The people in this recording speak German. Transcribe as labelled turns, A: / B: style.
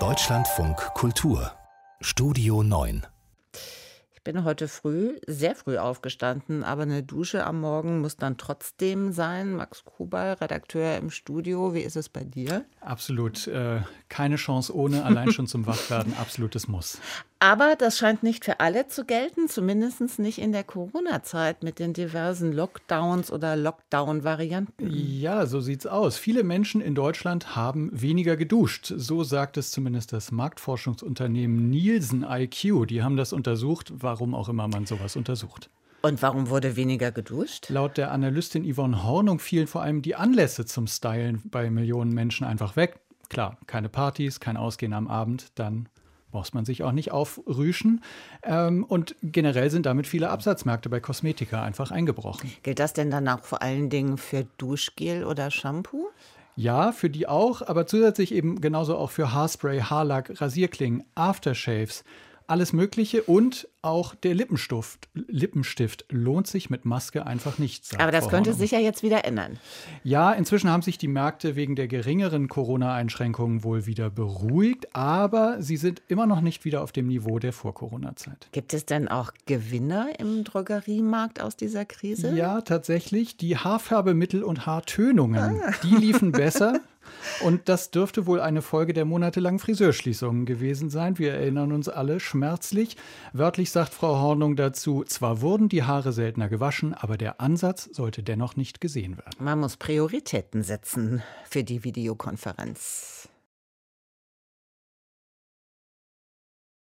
A: Deutschlandfunk Kultur Studio 9
B: Ich bin heute früh, sehr früh aufgestanden, aber eine Dusche am Morgen muss dann trotzdem sein. Max Kubal, Redakteur im Studio, wie ist es bei dir?
C: Absolut. Äh, keine Chance ohne, allein schon zum Wachwerden, absolutes Muss.
B: Aber das scheint nicht für alle zu gelten, zumindest nicht in der Corona-Zeit mit den diversen Lockdowns oder Lockdown-Varianten.
C: Ja, so sieht's aus. Viele Menschen in Deutschland haben weniger geduscht. So sagt es zumindest das Marktforschungsunternehmen Nielsen IQ. Die haben das untersucht, warum auch immer man sowas untersucht.
B: Und warum wurde weniger geduscht?
C: Laut der Analystin Yvonne Hornung fielen vor allem die Anlässe zum Stylen bei Millionen Menschen einfach weg. Klar, keine Partys, kein Ausgehen am Abend, dann muss man sich auch nicht aufrüschen. Ähm, und generell sind damit viele Absatzmärkte bei Kosmetika einfach eingebrochen.
B: Gilt das denn dann auch vor allen Dingen für Duschgel oder Shampoo?
C: Ja, für die auch, aber zusätzlich eben genauso auch für Haarspray, Haarlack, Rasierklingen, Aftershaves alles Mögliche und auch der Lippenstift, Lippenstift lohnt sich mit Maske einfach nicht.
B: Aber das könnte sich ja jetzt wieder ändern.
C: Ja, inzwischen haben sich die Märkte wegen der geringeren Corona-Einschränkungen wohl wieder beruhigt, aber sie sind immer noch nicht wieder auf dem Niveau der Vor-Corona-Zeit.
B: Gibt es denn auch Gewinner im Drogeriemarkt aus dieser Krise?
C: Ja, tatsächlich. Die Haarfärbemittel und Haartönungen, die liefen besser. Und das dürfte wohl eine Folge der monatelangen Friseurschließungen gewesen sein. Wir erinnern uns alle schmerzlich. Wörtlich sagt Frau Hornung dazu, zwar wurden die Haare seltener gewaschen, aber der Ansatz sollte dennoch nicht gesehen werden.
B: Man muss Prioritäten setzen für die Videokonferenz.